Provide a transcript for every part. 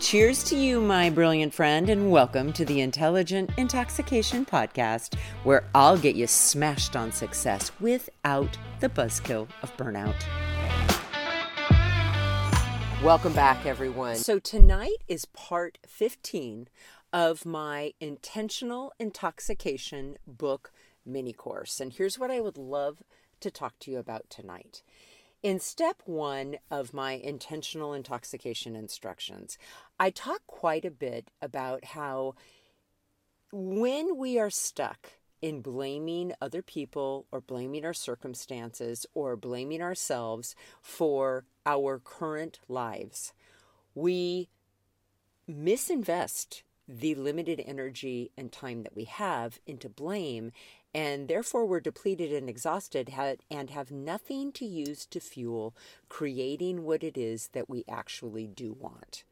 Cheers to you, my brilliant friend, and welcome to the Intelligent Intoxication Podcast, where I'll get you smashed on success without the buzzkill of burnout. Welcome back, everyone. So, tonight is part 15 of my Intentional Intoxication book mini course. And here's what I would love to talk to you about tonight. In step one of my intentional intoxication instructions, I talk quite a bit about how when we are stuck in blaming other people or blaming our circumstances or blaming ourselves for our current lives, we misinvest the limited energy and time that we have into blame and therefore we're depleted and exhausted and have nothing to use to fuel creating what it is that we actually do want.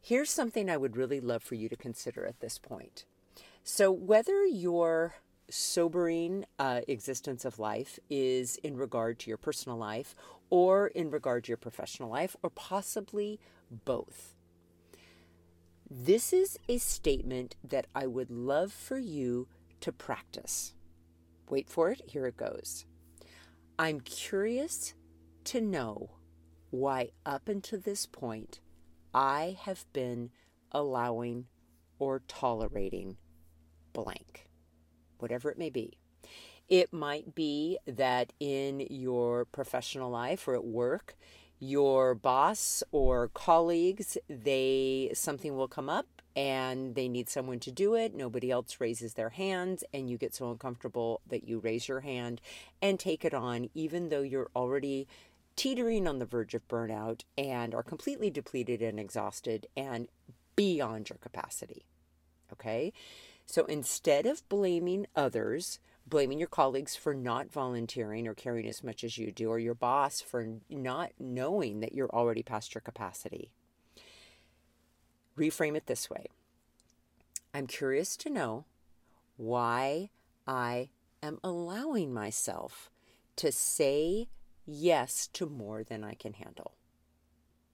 Here's something I would really love for you to consider at this point. So, whether your sobering uh, existence of life is in regard to your personal life or in regard to your professional life, or possibly both. This is a statement that I would love for you to practice. Wait for it, here it goes. I'm curious to know why, up until this point, I have been allowing or tolerating blank, whatever it may be. It might be that in your professional life or at work, your boss or colleagues, they something will come up and they need someone to do it. Nobody else raises their hands, and you get so uncomfortable that you raise your hand and take it on, even though you're already teetering on the verge of burnout and are completely depleted and exhausted and beyond your capacity. Okay? So instead of blaming others, blaming your colleagues for not volunteering or caring as much as you do, or your boss for not knowing that you're already past your capacity, reframe it this way I'm curious to know why I am allowing myself to say yes to more than I can handle.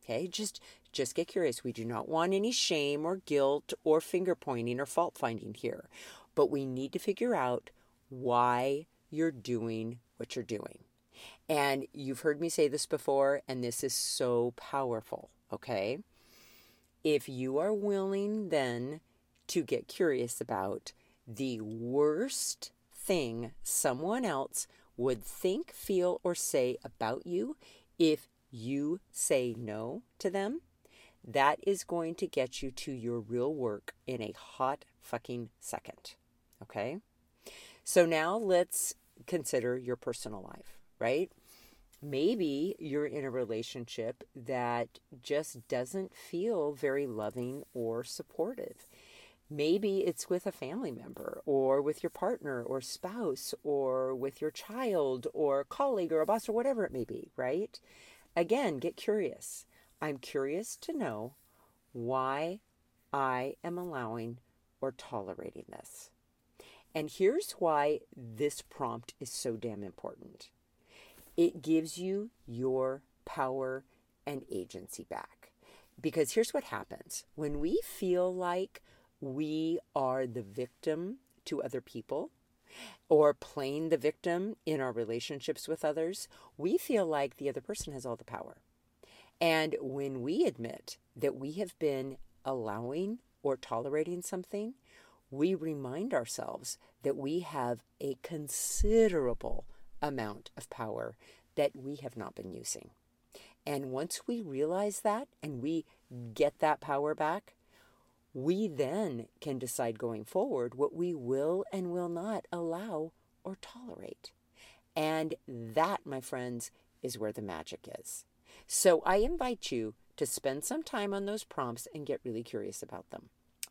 Okay, just just get curious. We do not want any shame or guilt or finger pointing or fault finding here. But we need to figure out why you're doing what you're doing. And you've heard me say this before, and this is so powerful, okay? If you are willing then to get curious about the worst thing someone else would think, feel, or say about you if you say no to them, that is going to get you to your real work in a hot fucking second. Okay? So now let's consider your personal life, right? Maybe you're in a relationship that just doesn't feel very loving or supportive. Maybe it's with a family member or with your partner or spouse or with your child or colleague or a boss or whatever it may be, right? Again, get curious. I'm curious to know why I am allowing or tolerating this. And here's why this prompt is so damn important it gives you your power and agency back. Because here's what happens when we feel like we are the victim to other people or playing the victim in our relationships with others, we feel like the other person has all the power. And when we admit that we have been allowing or tolerating something, we remind ourselves that we have a considerable amount of power that we have not been using. And once we realize that and we get that power back, we then can decide going forward what we will and will not allow or tolerate. And that, my friends, is where the magic is. So I invite you to spend some time on those prompts and get really curious about them.